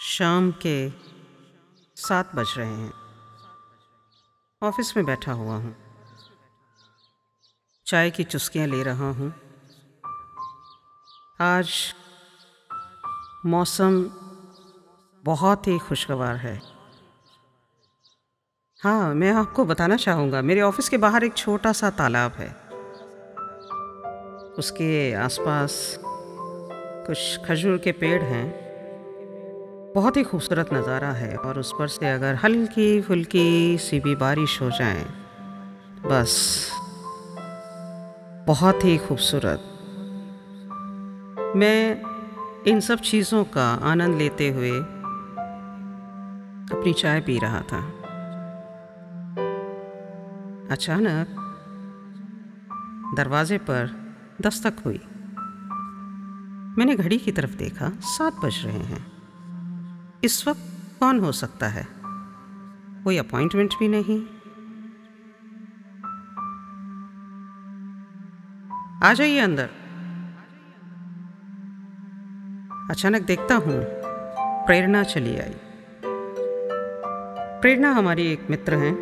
शाम के सात बज रहे हैं। ऑफ़िस में बैठा हुआ हूँ। चाय की चुस्कियाँ ले रहा हूँ। आज मौसम बहुत ही खुशगवार है। हाँ मैं आपको बताना चाहूँगा, मेरे ऑफ़िस के बाहर एक छोटा सा तालाब है। उसके आसपास कुछ खजूर के पेड़ हैं। बहुत ही खूबसूरत नज़ारा है और उस पर से अगर हल्की फुल्की सी भी बारिश हो जाए, बस। बहुत ही खूबसूरत। मैं इन सब चीज़ों का आनंद लेते हुए अपनी चाय पी रहा था। अचानक दरवाजे पर दस्तक हुई। मैंने घड़ी की तरफ़ देखा, सात बज रहे हैं। इस वक्त कौन हो सकता है? कोई अपॉइंटमेंट भी नहीं। आ जाइए अंदर। अचानक देखता हूँ। प्रेरणा चली आई। प्रेरणा हमारी एक मित्र हैं।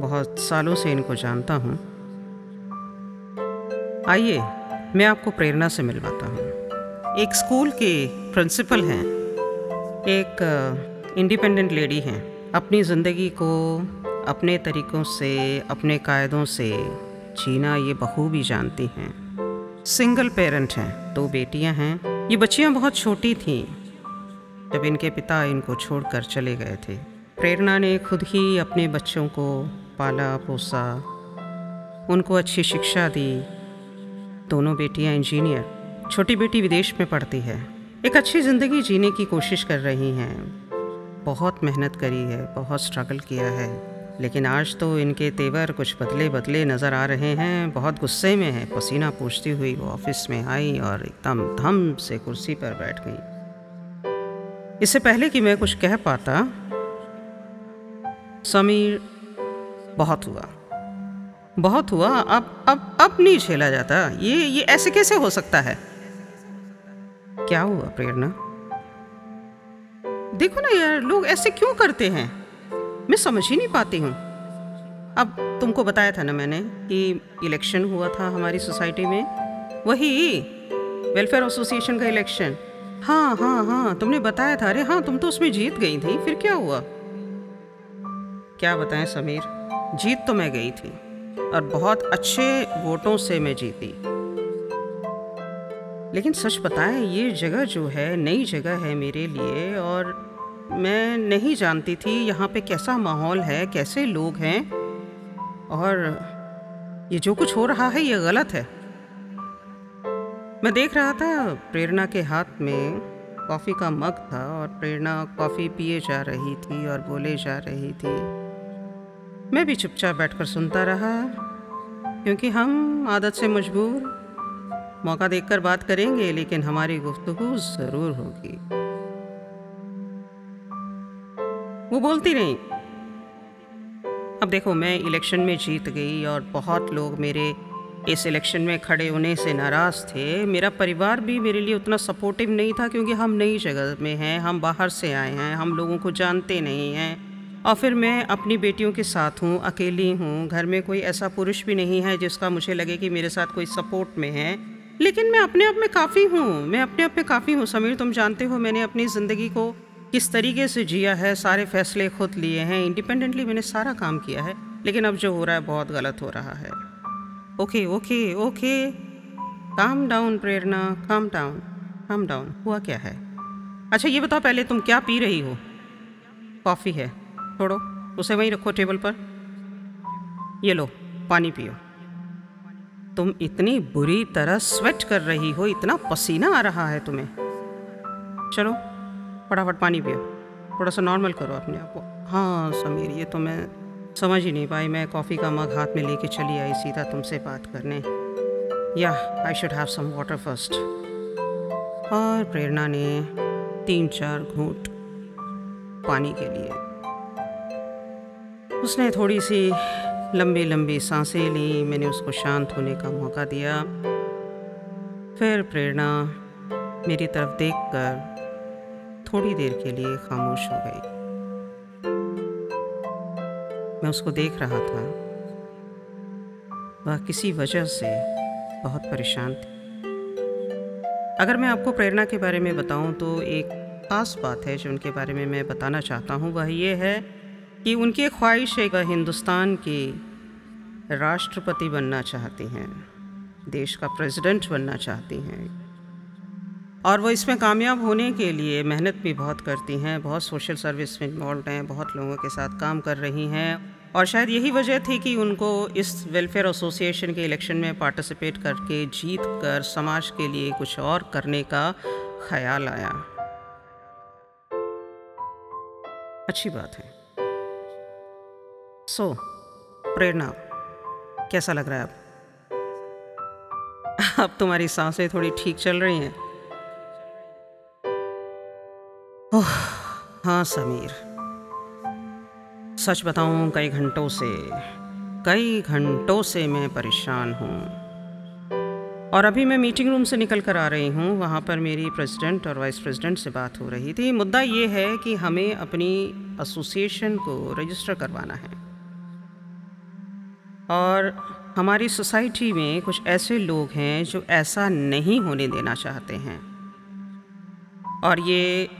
बहुत सालों से इनको जानता हूँ। आइए, मैं आपको प्रेरणा से मिलवाता हूँ। एक स्कूल के प्रिंसिपल हैं। एक इंडिपेंडेंट लेडी हैं। अपनी ज़िंदगी को, अपने तरीक़ों से, अपने कायदों से जीना ये बखूबी जानती हैं। सिंगल पेरेंट हैं, दो बेटियाँ हैं। ये बच्चियाँ बहुत छोटी थीं, जब इनके पिता इनको छोड़कर चले गए थे। प्रेरणा ने खुद ही अपने बच्चों को पाला, पोसा। उनको अच्छी शिक्षा दी। दोनों बेटियाँ इंजीनियर, छोटी बेटी विदेश में पढ़ती है। एक अच्छी ज़िंदगी जीने की कोशिश कर रही हैं। बहुत मेहनत करी है, बहुत स्ट्रगल किया है। लेकिन आज तो इनके तेवर कुछ बदले बदले नज़र आ रहे हैं। बहुत गुस्से में है। पसीना पूछती हुई वो ऑफ़िस में आई और एकदम धम से कुर्सी पर बैठ गई। इससे पहले कि मैं कुछ कह पाता, समीर, बहुत हुआ। बहुत हुआ? अब अब अब नहीं झेला जाता। ये ये ऐसे कैसे हो सकता है? क्या हुआ प्रेरणा? देखो ना यार, लोग ऐसे क्यों करते हैं? मैं समझ ही नहीं पाती हूँ। अब तुमको बताया था ना मैंने कि इलेक्शन हुआ था हमारी सोसाइटी में। वही, वेलफेयर एसोसिएशन का इलेक्शन। हाँ हाँ हाँ तुमने बताया था। अरे हाँ तुम तो उसमें जीत गई थी, फिर क्या हुआ? क्या बताएँ समीर, जीत तो मैं गई थी और बहुत अच्छे वोटों से मैं जीती। लेकिन सच बताएँ, ये जगह जो है, नई जगह है मेरे लिए और मैं नहीं जानती थी यहाँ पे कैसा माहौल है, कैसे लोग हैं और ये जो कुछ हो रहा है, ये गलत है। मैं देख रहा था प्रेरणा के हाथ में कॉफ़ी का मग था और प्रेरणा कॉफ़ी पिए जा रही थी और बोले जा रही थी। मैं भी चुपचाप बैठकर सुनता रहा, क्योंकि हम आदत से मजबूर मौका देखकर बात करेंगे, लेकिन हमारी गुफ्तगु ज़रूर होगी। वो बोलती नहीं अब देखो, मैं इलेक्शन में जीत गई और बहुत लोग मेरे इस इलेक्शन में खड़े होने से नाराज़ थे। मेरा परिवार भी मेरे लिए उतना सपोर्टिव नहीं था क्योंकि हम नई जगह में हैं, हम बाहर से आए हैं, हम लोगों को जानते नहीं हैं। और फिर मैं अपनी बेटियों के साथ हूँ, अकेली हूँ, घर में कोई ऐसा पुरुष भी नहीं है जिसका मुझे लगे कि मेरे साथ कोई सपोर्ट में है। लेकिन मैं अपने आप में काफ़ी हूँ। मैं अपने आप में काफ़ी हूँ। समीर, तुम जानते हो मैंने अपनी ज़िंदगी को किस तरीके से जिया है, सारे फैसले खुद लिए हैं इंडिपेंडेंटली मैंने सारा काम किया है, लेकिन अब जो हो रहा है बहुत गलत हो रहा है। Okay okay okay. काम down Prerna. Calm down calm down हुआ क्या है? अच्छा ये बताओ, पहले तुम क्या पी रही हो? कॉफ़ी है। छोड़ो, उसे वहीं रखो टेबल पर। ये लो, पानी पियो। तुम इतनी बुरी तरह स्वेट कर रही हो, इतना पसीना आ रहा है तुम्हें। चलो, फटाफट पानी पियो। थोड़ा सा नॉर्मल करो अपने आप को। हाँ समीर, ये तो मैं समझ ही नहीं पाई। मैं कॉफ़ी का मग हाथ में लेके चली आई सीधा तुमसे बात करने। Yeah I should have some water first और प्रेरणा ने तीन चार घूंट पानी के लिए। उसने थोड़ी सी लंबी लंबी साँसें ली, मैंने उसको शांत होने का मौका दिया। फिर प्रेरणा मेरी तरफ़ देखकर थोड़ी देर के लिए खामोश हो गई। मैं उसको देख रहा था। वह किसी वजह से बहुत परेशान थी। अगर मैं आपको प्रेरणा के बारे में बताऊँ तो एक ख़ास बात है जो उनके बारे में मैं बताना चाहता हूँ। वह ये है कि उनकी ख्वाहिश है वह हिंदुस्तान की राष्ट्रपति बनना चाहती हैं, देश का प्रेसिडेंट बनना चाहती हैं। और वो इसमें कामयाब होने के लिए मेहनत भी बहुत करती हैं, बहुत सोशल सर्विस में इन्वॉल्व हैं, बहुत लोगों के साथ काम कर रही हैं। और शायद यही वजह थी कि उनको इस वेलफेयर एसोसिएशन के इलेक्शन में पार्टिसिपेट करके, जीत कर समाज के लिए कुछ और करने का ख्याल आया। अच्छी बात है। सो, प्रेरणा, कैसा लग रहा है अब? अब तुम्हारी साँसें थोड़ी ठीक चल रही हैं। हाँ समीर। सच बताऊँ, कई घंटों से, कई घंटों से मैं परेशान हूँ। और अभी मैं मीटिंग रूम से निकल कर आ रही हूँ, वहाँ पर मेरी प्रेसिडेंट और वाइस प्रेसिडेंट से बात हो रही थी। मुद्दा ये है कि हमें अपनी एसोसिएशन को रजिस्टर करवाना है। और हमारी सोसाइटी में कुछ ऐसे लोग हैं जो ऐसा नहीं होने देना चाहते हैं। और ये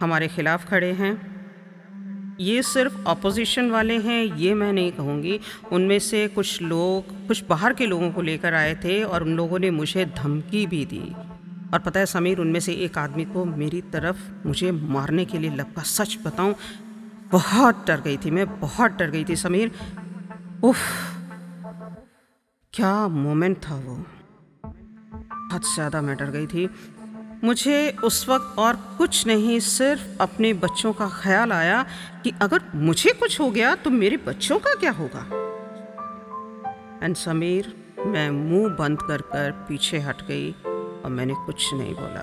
हमारे खिलाफ खड़े हैं। ये सिर्फ़ अपोजिशन वाले हैं, ये मैं नहीं कहूँगी। उनमें से कुछ लोग, कुछ बाहर के लोगों को लेकर आए थे और उन लोगों ने मुझे धमकी भी दी। और पता है समीर, उनमें से एक आदमी को मेरी तरफ़ मुझे मारने के लिए लपका। सच बताऊँ, बहुत डर गई थी, मैं बहुत डर गई थी समीर। उफ। क्या मोमेंट था वो? बहुत ज़्यादा मैं डर गई थी। मुझे उस वक्त और कुछ नहीं, सिर्फ़ अपने बच्चों का ख्याल आया कि अगर मुझे कुछ हो गया तो मेरे बच्चों का क्या होगा? एंड समीर, मैं मुँह बंद कर कर पीछे हट गई और मैंने कुछ नहीं बोला।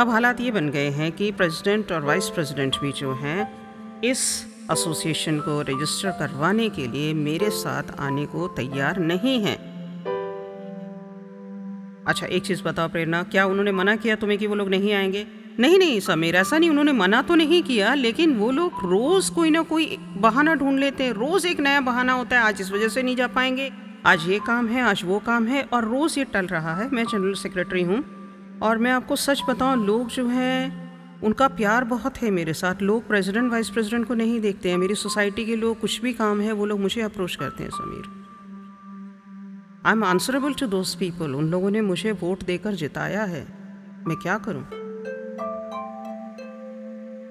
अब हालात ये बन गए हैं कि प्रेसिडेंट और वाइस प्रेसिडेंट भी जो हैं, इस एसोसिएशन को रजिस्टर करवाने के लिए मेरे साथ आने को तैयार नहीं हैं। अच्छा एक चीज़ बताओ प्रेरणा, क्या उन्होंने मना किया तुम्हें कि वो लोग नहीं आएँगे? नहीं नहीं समीर ऐसा नहीं, उन्होंने मना तो नहीं किया, लेकिन वो लोग रोज़ कोई ना कोई बहाना ढूंढ लेते हैं, रोज़ एक नया बहाना होता है, आज इस वजह से नहीं जा पाएँगे, आज ये काम है, आज वो काम है, और रोज़ ये टल रहा है। मैं जनरल सेक्रेटरी हूँ, और मैं आपको सच बताऊँ, लोग जो हैं उनका प्यार बहुत है मेरे साथ। लोग प्रेसिडेंट वाइस प्रेसिडेंट को नहीं देखते हैं। मेरी सोसाइटी के लोग कुछ भी काम है वो लोग मुझे अप्रोच करते हैं Sameer. I am answerable to those people उन लोगों ने मुझे वोट देकर जिताया है। मैं क्या करूँ?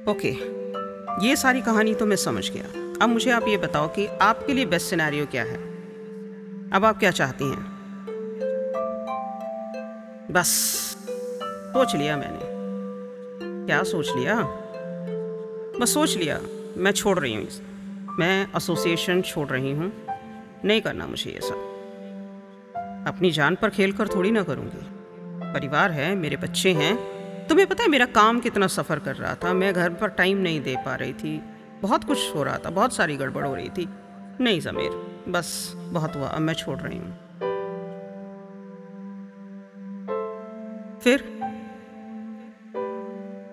ओके okay, ये सारी कहानी तो मैं समझ गया। अब मुझे आप ये बताओ कि आपके लिए बेस्ट सिनेरियो क्या है? अब आप क्या चाहती हैं? बस। सोच लिया मैंने। क्या सोच लिया? बस सोच लिया, मैं छोड़ रही हूँ मैं एसोसिएशन छोड़ रही हूँ। नहीं करना मुझे ये सब। अपनी जान पर खेल कर थोड़ी ना करूँगी। परिवार है, मेरे बच्चे हैं। तुम्हें पता है मेरा काम कितना सफ़र कर रहा था? मैं घर पर टाइम नहीं दे पा रही थी। बहुत कुछ हो रहा था, बहुत सारी गड़बड़ हो रही थी। नहीं समीर, बस बहुत हुआ, अब मैं छोड़ रही हूँ। फिर?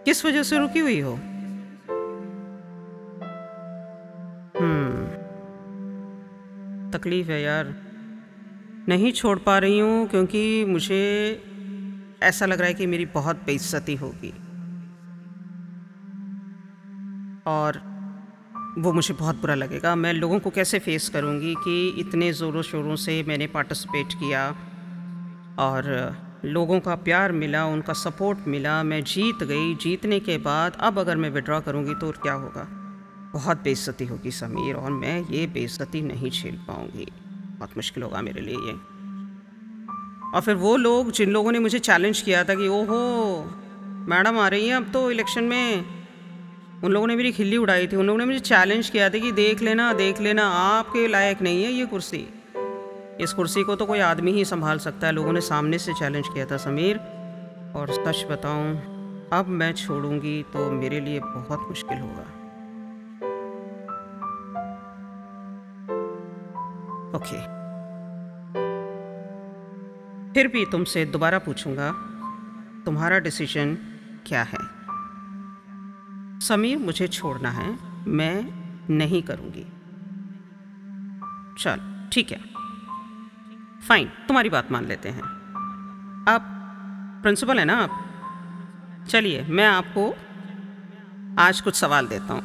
किस वजह से रुकी हुई हो? हम्म। तकलीफ़ है यार। नहीं छोड़ पा रही हूँ क्योंकि मुझे ऐसा लग रहा है कि मेरी बहुत बेइज्जती होगी। और वो मुझे बहुत बुरा लगेगा। मैं लोगों को कैसे फेस करूँगी कि इतने ज़ोरों शोरों से मैंने पार्टिसिपेट किया और लोगों का प्यार मिला, उनका सपोर्ट मिला, मैं जीत गई। जीतने के बाद अब अगर मैं विड्रॉ करूँगी तो क्या होगा? बहुत बेइज्जती होगी समीर और मैं ये बेइज्जती नहीं झेल पाऊँगी। बहुत मुश्किल होगा मेरे लिए ये। और फिर वो लोग जिन लोगों ने मुझे चैलेंज किया था कि, ओहो, मैडम आ रही हैं अब तो इलेक्शन में। उन लोगों ने मेरी खिल्ली उड़ाई थी। उन लोगों ने मुझे चैलेंज किया था कि, देख लेना देख लेना, आपके लायक नहीं है ये कुर्सी। इस कुर्सी को तो कोई आदमी ही संभाल सकता है। लोगों ने सामने से चैलेंज किया था समीर। और सच बताऊँ, अब मैं छोड़ूँगी तो मेरे लिए बहुत मुश्किल होगा। ओके। फिर भी तुमसे दोबारा पूछूँगा, तुम्हारा डिसीज़न क्या है? समीर, मुझे छोड़ना है, मैं नहीं करूँगी। चल, ठीक है। फाइन तुम्हारी बात मान लेते हैं। आप प्रिंसिपल है ना आप? चलिए, मैं आपको आज कुछ सवाल देता हूँ।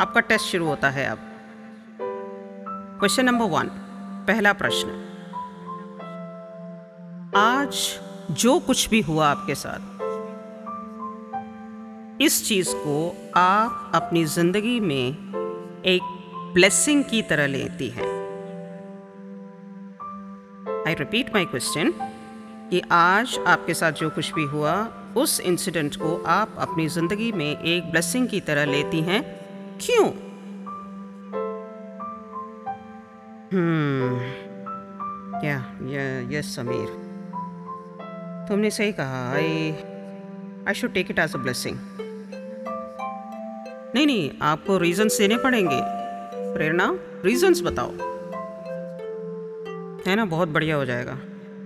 आपका टेस्ट शुरू होता है अब। क्वेश्चन नंबर वन पहला प्रश्न। आज जो कुछ भी हुआ आपके साथ, इस चीज़ को आप अपनी ज़िंदगी में एक ब्लेसिंग की तरह लेती हैं। आई रिपीट माई क्वेश्चन कि आज आपके साथ जो कुछ भी हुआ, उस इंसिडेंट को आप अपनी ज़िंदगी में एक ब्लेसिंग की तरह लेती हैं? क्यों? हम्म क्या? यस समीर। तुमने सही कहा I I should take it as a blessing नहीं नहीं, आपको रीजंस देने पड़ेंगे। प्रेरणा रीजंस बताओ। है ना, बहुत बढ़िया हो जाएगा।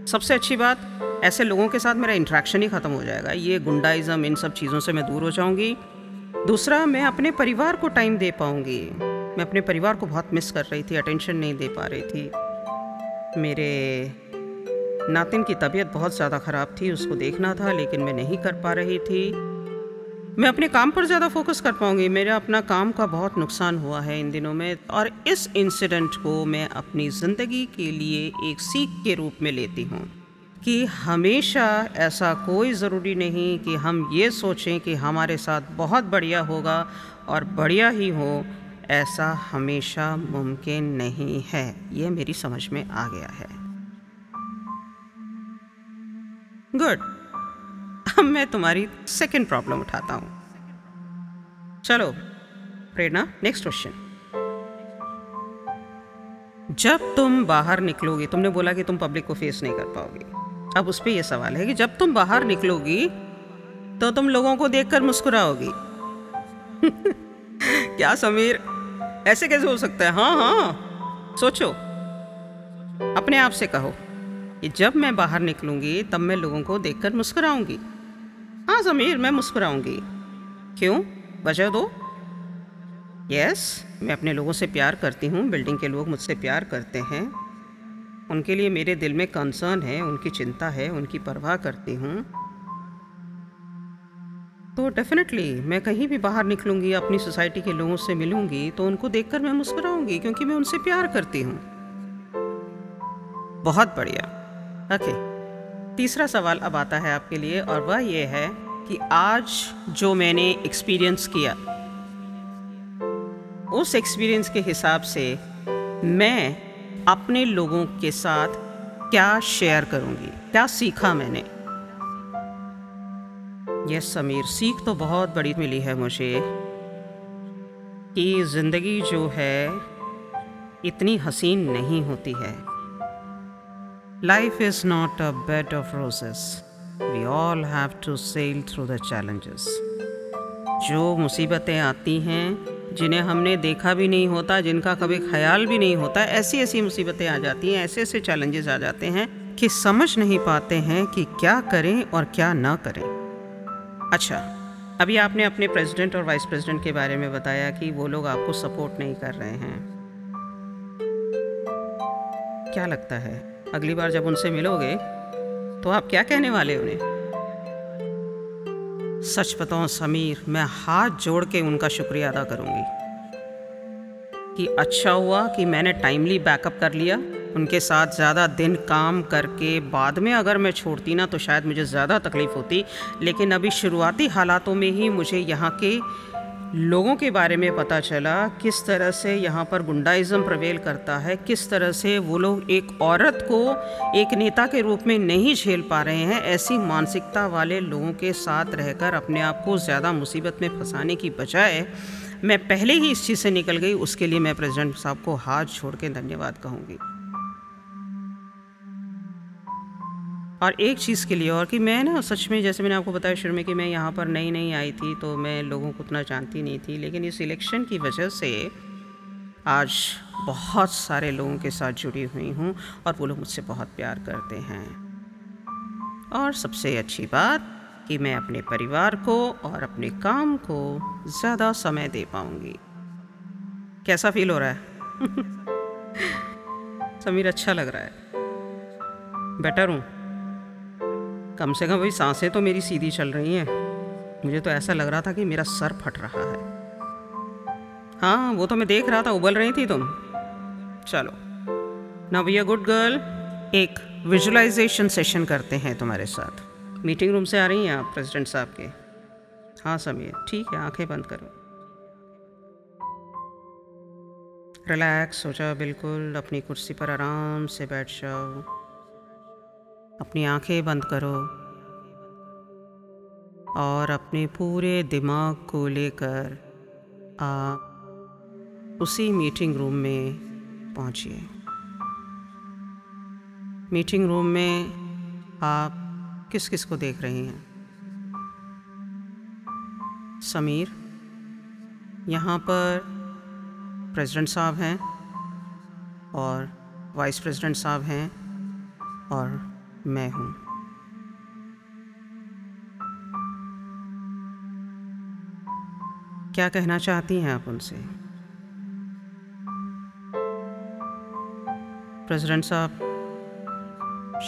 सबसे अच्छी बात, ऐसे लोगों के साथ मेरा इंट्रैक्शन ही ख़त्म हो जाएगा। ये गुंडाइज़म, इन सब चीज़ों से मैं दूर हो जाऊँगी। दूसरा, मैं अपने परिवार को टाइम दे पाऊँगी। मैं अपने परिवार को बहुत मिस कर रही थी अटेंशन नहीं दे पा रही थी। मेरे नातिन की तबीयत बहुत ज़्यादा ख़राब थी, उसको देखना था, लेकिन मैं नहीं कर पा रही थी। मैं अपने काम पर ज़्यादा फोकस कर पाऊँगी। मेरा अपना काम का बहुत नुकसान हुआ है इन दिनों में और इस इंसिडेंट को मैं अपनी ज़िंदगी के लिए एक सीख के रूप में लेती हूँ कि हमेशा ऐसा कोई ज़रूरी नहीं कि हम ये सोचें कि हमारे साथ बहुत बढ़िया होगा और बढ़िया ही हो, ऐसा हमेशा मुमकिन नहीं है। ये मेरी समझ में आ गया है। गुड अब मैं तुम्हारी सेकंड प्रॉब्लम उठाता हूँ। चलो, प्रेरणा नेक्स्ट क्वेश्चन जब तुम बाहर निकलोगी, तुमने बोला कि तुम पब्लिक को फेस नहीं कर पाओगे। अब उस पर यह सवाल है कि जब तुम बाहर निकलोगी तो तुम लोगों को देखकर मुस्कुराओगी। क्या समीर, ऐसे कैसे हो सकता है? हाँ हाँ सोचो। अपने आप से कहो कि जब मैं बाहर निकलूँगी, तब मैं लोगों को देखकर मुस्कुराऊँगी। हाँ ज़मीर, मैं मुस्कुराऊँगी। क्यों? वजह दो। यस, मैं अपने लोगों से प्यार करती हूँ, बिल्डिंग के लोग मुझसे प्यार करते हैं। उनके लिए मेरे दिल में कंसर्न है, उनकी चिंता है, उनकी परवाह करती हूँ। तो डेफिनेटली, मैं कहीं भी बाहर निकलूँगी, अपनी सोसाइटी के लोगों से मिलूँगी तो उनको देखकर मैं मुस्कुराऊँगी, क्योंकि मैं उनसे प्यार करती हूँ। बहुत बढ़िया। ओके। तीसरा सवाल अब आता है आपके लिए और वह ये है कि आज जो मैंने एक्सपीरियंस किया, उस एक्सपीरियंस के हिसाब से मैं अपने लोगों के साथ क्या शेयर करूँगी? क्या सीखा मैंने? यस, समीर, सीख तो बहुत बड़ी मिली है मुझे कि ज़िंदगी जो है, इतनी हसीन नहीं होती है। Life is not a bed of roses. We all have to sail through the challenges. जो मुसीबतें आती हैं, जिन्हें हमने देखा भी नहीं होता, जिनका कभी ख्याल भी नहीं होता ऐसी ऐसी मुसीबतें आ जाती हैं ऐसे ऐसे चैलेंजेस आ जाते हैं कि समझ नहीं पाते हैं कि क्या करें और क्या ना करें अच्छा अभी आपने अपने प्रेसिडेंट और वाइस प्रेसिडेंट के बारे में बताया कि वो लोग आपको सपोर्ट नहीं कर रहे हैं क्या लगता है अगली बार जब उनसे मिलोगे तो आप क्या कहने वाले उन्हें? सच बताओ समीर, मैं हाथ जोड़ के उनका शुक्रिया अदा करूँगी। कि अच्छा हुआ कि मैंने टाइमली बैकअप कर लिया। उनके साथ ज़्यादा दिन काम करके बाद में अगर मैं छोड़ती ना तो शायद मुझे ज़्यादा तकलीफ़ होती। लेकिन अभी शुरुआती हालातों में ही मुझे यहाँ के लोगों के बारे में पता चला, किस तरह से यहाँ पर गुंडाइज़म प्रवेल करता है, किस तरह से वो लोग एक औरत को एक नेता के रूप में नहीं झेल पा रहे हैं, ऐसी मानसिकता वाले लोगों के साथ रहकर अपने आप को ज़्यादा मुसीबत में फंसाने की बजाय मैं पहले ही इस चीज़ से निकल गई, उसके लिए मैं प्रेसिडेंट साहब को हाथ छोड़ के धन्यवाद कहूँगी। और एक चीज़ के लिए और कि मैं ना सच में जैसे मैंने आपको बताया शुरू में कि मैं यहाँ पर नई नई आई थी तो मैं लोगों को उतना जानती नहीं थी, लेकिन इस इलेक्शन की वजह से आज बहुत सारे लोगों के साथ जुड़ी हुई हूँ और वो लोग मुझसे बहुत प्यार करते हैं। और सबसे अच्छी बात कि मैं अपने परिवार को और अपने काम को ज़्यादा समय दे पाऊँगी। कैसा फील हो रहा है? समीर अच्छा लग रहा है। बेटर हूँ? कम से कम भाई साँसें तो मेरी सीधी चल रही हैं। मुझे तो ऐसा लग रहा था कि मेरा सर फट रहा है। हाँ वो तो मैं देख रहा था, उबल रही थी तुम। चलो। ना भैया गुड गर्ल एक विजुलाइजेशन सेशन करते हैं तुम्हारे साथ। मीटिंग रूम से आ रही हैं आप प्रेसिडेंट साहब के? हाँ समीर। ठीक है, आँखें बंद करो। रिलैक्स हो जाओ बिल्कुल, अपनी कुर्सी पर आराम से बैठ जाओ। अपनी आँखें बंद करो और अपने पूरे दिमाग को लेकर आप उसी मीटिंग रूम में पहुंचिए। मीटिंग रूम में आप किस किस को देख रहे हैं? समीर, यहाँ पर प्रेसिडेंट साहब हैं और वाइस प्रेसिडेंट साहब हैं और मैं हूँ। क्या कहना चाहती हैं आप उनसे? प्रेसिडेंट साहब,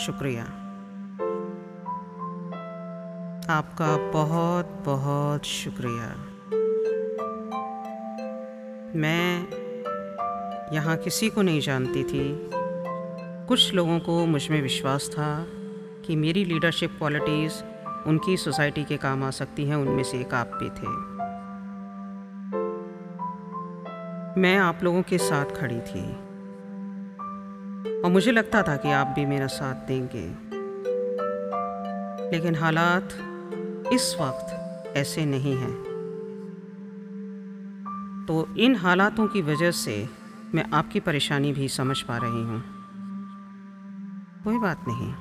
शुक्रिया। आपका बहुत बहुत शुक्रिया। मैं यहाँ किसी को नहीं जानती थी कुछ लोगों को मुझमें विश्वास था कि मेरी लीडरशिप क्वालिटीज़ उनकी सोसाइटी के काम आ सकती हैं, उनमें से एक आप भी थे। मैं आप लोगों के साथ खड़ी थी। और मुझे लगता था कि आप भी मेरा साथ देंगे। लेकिन हालात इस वक्त ऐसे नहीं हैं। तो इन हालातों की वजह से मैं आपकी परेशानी भी समझ पा रही हूँ। कोई बात नहीं।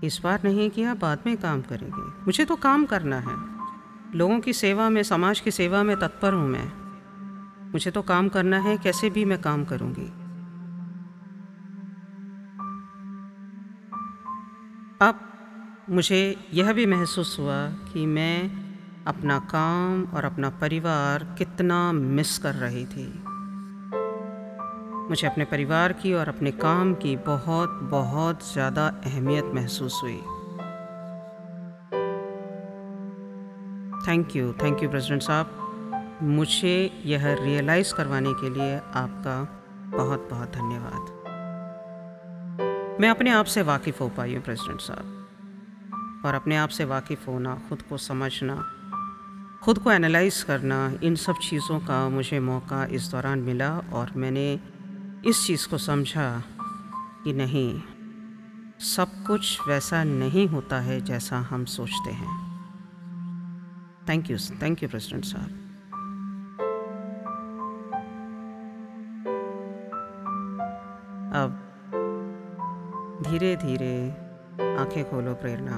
इस बार नहीं किया बाद में काम करेंगे। मुझे तो काम करना है। लोगों की सेवा में, समाज की सेवा में तत्पर हूँ मैं। मुझे तो काम करना है, कैसे भी मैं काम करूँगी। अब मुझे यह भी महसूस हुआ कि मैं अपना काम और अपना परिवार कितना मिस कर रही थी। मुझे अपने परिवार की और अपने काम की बहुत बहुत ज़्यादा अहमियत महसूस हुई। Thank you thank you president साहब। मुझे यह रियलाइज़ करवाने के लिए आपका बहुत बहुत धन्यवाद। मैं अपने आप से वाकिफ़ हो पाई हूँ प्रेसिडेंट साहब। और अपने आप से वाकिफ़ होना, ख़ुद को समझना, खुद को एनालाइज करना, इन सब चीज़ों का मुझे मौका इस दौरान मिला और मैंने इस चीज़ को समझा कि नहीं, सब कुछ वैसा नहीं होता है जैसा हम सोचते हैं। Thank you thank you president साहब। अब धीरे धीरे आँखें खोलो प्रेरणा।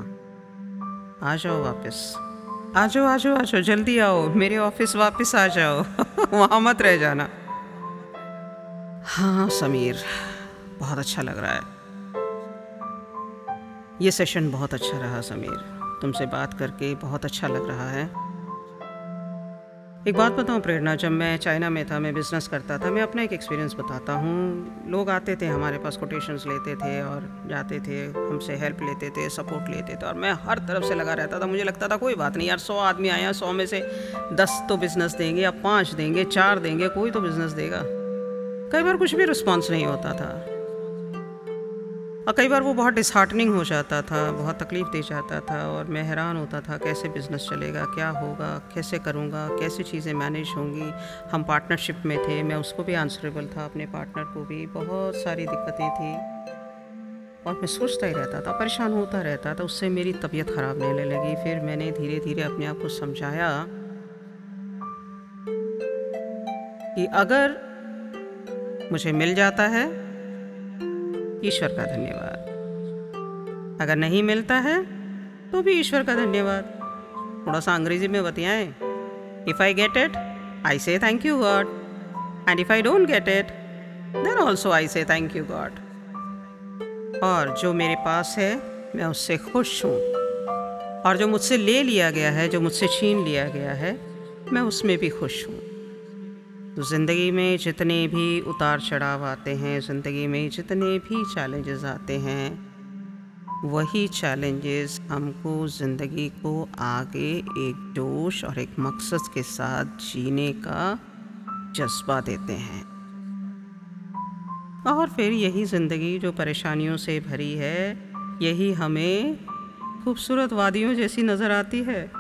आ जाओ वापस। आ जाओ आ जाओ आ जाओ, जल्दी आओ। मेरे ऑफ़िस वापस आ जाओ। वहाँ मत रह जाना। हाँ समीर, बहुत अच्छा लग रहा है। ये सेशन बहुत अच्छा रहा, समीर। तुमसे बात करके बहुत अच्छा लग रहा है। एक बात बताऊँ, प्रेरणा, जब मैं चाइना में था, मैं बिज़नेस करता था, मैं अपना एक एक्सपीरियंस बताता हूँ। लोग आते थे, हमारे पास कोटेशंस लेते थे और जाते थे, हमसे हेल्प लेते थे सपोर्ट लेते थे और मैं हर तरफ़ से लगा रहता था। मुझे लगता था, कोई बात नहीं यार, सौ आदमी आया सौ में से दस तो बिज़नेस देंगे या पाँच देंगे, चार देंगे, कोई तो बिज़नेस देगा। कई बार कुछ भी रिस्पॉन्स नहीं होता था। और कई बार वो बहुत डिसहार्टनिंग हो जाता था, बहुत तकलीफ़ दे जाता था और मैं हैरान होता था, कैसे बिज़नेस चलेगा, क्या होगा, कैसे करूँगा, कैसे चीज़ें मैनेज होंगी। हम पार्टनरशिप में थे, मैं उसको भी आंसरेबल था, अपने पार्टनर को भी। बहुत सारी दिक्कतें थी। और मैं सोचता ही रहता था, परेशान होता रहता था, उससे मेरी तबीयत ख़राब रहने लगी। फिर मैंने धीरे धीरे अपने आप को समझाया कि अगर मुझे मिल जाता है। ईश्वर का धन्यवाद। अगर नहीं मिलता है तो भी ईश्वर का धन्यवाद। थोड़ा सा अंग्रेज़ी में बताएँ if I get it I say thank you God and if I don't get it then also I say thank you God और जो मेरे पास है, मैं उससे खुश हूँ। और जो मुझसे ले लिया गया है, जो मुझसे छीन लिया गया है, मैं उसमें भी खुश हूँ। तो ज़िंदगी में जितने भी उतार चढ़ाव आते हैं, ज़िंदगी में जितने भी चैलेंजेस आते हैं, वही चैलेंजेस हमको ज़िंदगी को आगे एक जोश और एक मकसद के साथ जीने का जज्बा देते हैं। और फिर यही ज़िंदगी जो परेशानियों से भरी है, यही हमें खूबसूरत वादियों जैसी नज़र आती है।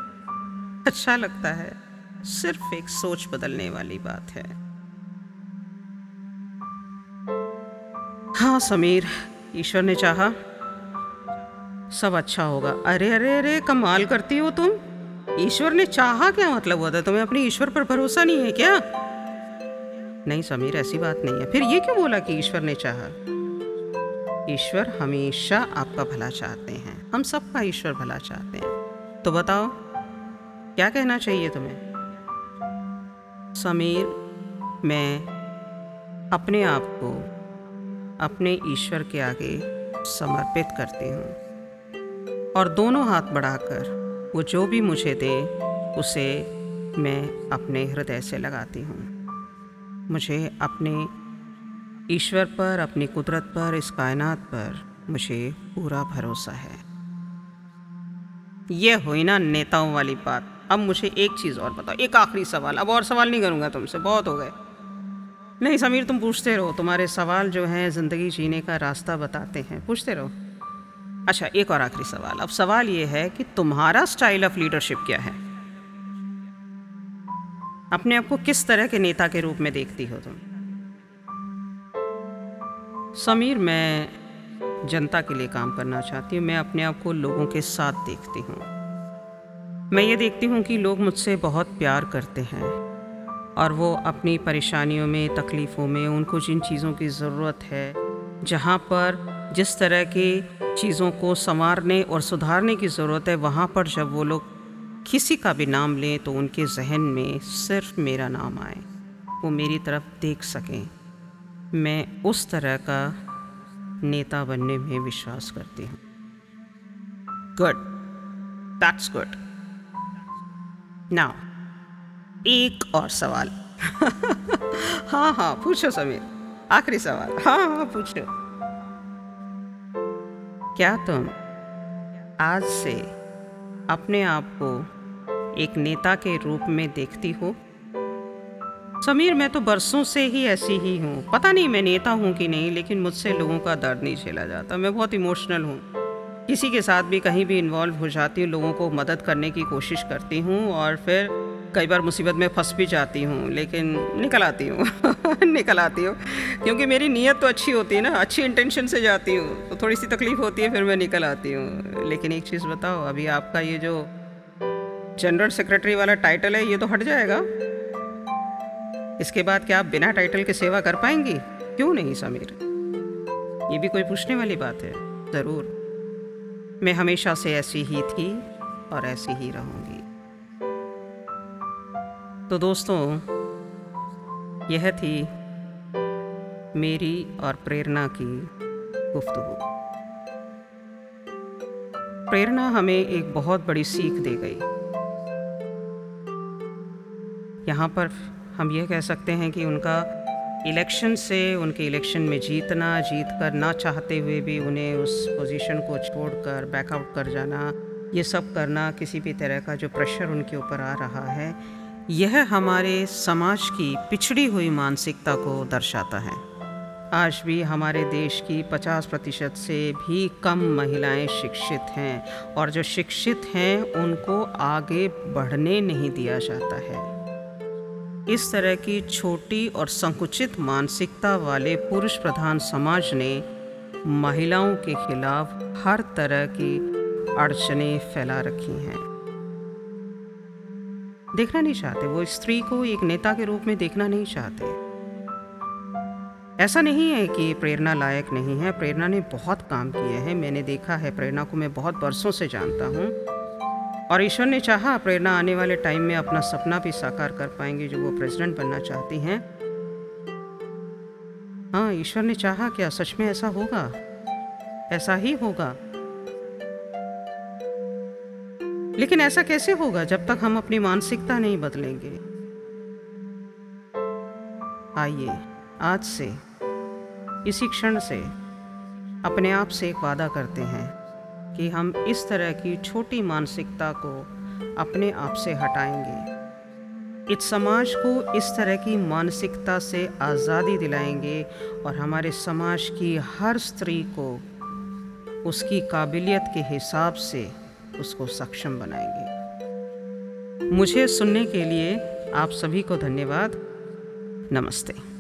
अच्छा लगता है। सिर्फ़ एक सोच बदलने वाली बात है। हाँ समीर, ईश्वर ने चाहा। सब अच्छा होगा। अरे अरे अरे, कमाल करती हो तुम। ईश्वर ने चाहा क्या मतलब हुआ था? तुम्हें अपने ईश्वर पर भरोसा नहीं है क्या? नहीं, समीर, ऐसी बात नहीं है। फिर ये क्यों बोला कि ईश्वर ने चाहा? ईश्वर हमेशा आपका भला चाहते हैं। हम सबका ईश्वर भला चाहते हैं। तो बताओ, क्या कहना चाहिए तुम्हें? समीर, मैं अपने आप को अपने ईश्वर के आगे समर्पित करती हूँ और दोनों हाथ बढ़ाकर वो जो भी मुझे दे, उसे मैं अपने हृदय से लगाती हूँ। मुझे अपने ईश्वर पर, अपनी कुदरत पर, इस कायनात पर मुझे पूरा भरोसा है। यह हुई ना नेताओं वाली बात। अब मुझे एक चीज़ और बताओ, एक आखिरी सवाल। अब और सवाल नहीं करूँगा तुमसे, बहुत हो गए। नहीं, समीर, तुम पूछते रहो। तुम्हारे सवाल जो हैं, ज़िंदगी जीने का रास्ता बताते हैं। पूछते रहो। अच्छा एक और आखिरी सवाल। अब सवाल ये है कि तुम्हारा स्टाइल ऑफ़ लीडरशिप क्या है? अपने आप को किस तरह के नेता के रूप में देखती हो तुम? समीर, मैं जनता के लिए काम करना चाहती हूँ। मैं अपने आप को लोगों के साथ देखती हूँ। मैं ये देखती हूँ कि लोग मुझसे बहुत प्यार करते हैं और वो अपनी परेशानियों में, तकलीफ़ों में, उनको जिन चीज़ों की ज़रूरत है, जहाँ पर जिस तरह की चीज़ों को संवारने और सुधारने की ज़रूरत है, वहाँ पर जब वो लोग किसी का भी नाम लें तो उनके जहन में सिर्फ़ मेरा नाम आए, वो मेरी तरफ़ देख सकें। मैं उस तरह का नेता बनने में विश्वास करती हूँ। गुड दैट्स गुड नाउ एक और सवाल। हाँ हाँ पूछो समीर आखिरी सवाल। हाँ हाँ पूछो। क्या तुम आज से अपने आप को एक नेता के रूप में देखती हो? समीर, मैं तो बरसों से ही ऐसी ही हूँ। पता नहीं मैं नेता हूँ कि नहीं, लेकिन मुझसे लोगों का दर्द नहीं झेला जाता। मैं बहुत इमोशनल हूँ। किसी के साथ भी कहीं भी इन्वॉल्व हो जाती हूँ, लोगों को मदद करने की कोशिश करती हूँ और फिर कई बार मुसीबत में फंस भी जाती हूँ, लेकिन निकल आती हूँ, निकल आती हूँ। क्योंकि मेरी नीयत तो अच्छी होती है ना, अच्छी इंटेंशन से जाती हूँ तो थोड़ी सी तकलीफ़ होती है, फिर मैं निकल आती हूँ। लेकिन एक चीज़ बताओ, अभी आपका ये जो जनरल सेक्रेटरी वाला टाइटल है, ये तो हट जाएगा। इसके बाद क्या आप बिना टाइटल के सेवा कर पाएँगी? क्यों नहीं, समीर? ये भी कोई पूछने वाली बात है, ज़रूर। मैं हमेशा से ऐसी ही थी और ऐसी ही रहूँगी। तो दोस्तों, यह थी मेरी और प्रेरणा की गुफ्तगु। प्रेरणा हमें एक बहुत बड़ी सीख दे गई। यहाँ पर हम यह कह सकते हैं कि उनका इलेक्शन से उनके इलेक्शन में जीतना, जीत कर ना चाहते हुए भी उन्हें उस पोजीशन को छोड़कर बैकआउट कर जाना, ये सब करना किसी भी तरह का जो प्रेशर उनके ऊपर आ रहा है, यह हमारे समाज की पिछड़ी हुई मानसिकता को दर्शाता है। आज भी हमारे देश की 50 प्रतिशत से भी कम महिलाएँ शिक्षित हैं और जो शिक्षित हैं, उनको आगे बढ़ने नहीं दिया जाता है। इस तरह की छोटी और संकुचित मानसिकता वाले पुरुष प्रधान समाज ने महिलाओं के खिलाफ हर तरह की अड़चने फैला रखी हैं। देखना नहीं चाहते, वो स्त्री को एक नेता के रूप में देखना नहीं चाहते। ऐसा नहीं है कि प्रेरणा लायक नहीं है। प्रेरणा ने बहुत काम किए हैं। मैंने देखा है, प्रेरणा को मैं बहुत बरसों से जानता हूँ। और ईश्वर ने चाहा प्रेरणा आने वाले टाइम में अपना सपना भी साकार कर पाएँगे जो वो प्रेसिडेंट बनना चाहती हैं। हाँ ईश्वर ने चाहा क्या सच में ऐसा होगा? ऐसा ही होगा। लेकिन ऐसा कैसे होगा जब तक हम अपनी मानसिकता नहीं बदलेंगे? आइए, आज से, इसी क्षण से, अपने आप से एक वादा करते हैं। कि हम इस तरह की छोटी मानसिकता को अपने आप से हटाएँगे। इस समाज को इस तरह की मानसिकता से आज़ादी दिलाएँगे और हमारे समाज की हर स्त्री को उसकी काबिलियत के हिसाब से उसको सक्षम बनाएँगे। मुझे सुनने के लिए आप सभी को धन्यवाद। नमस्ते।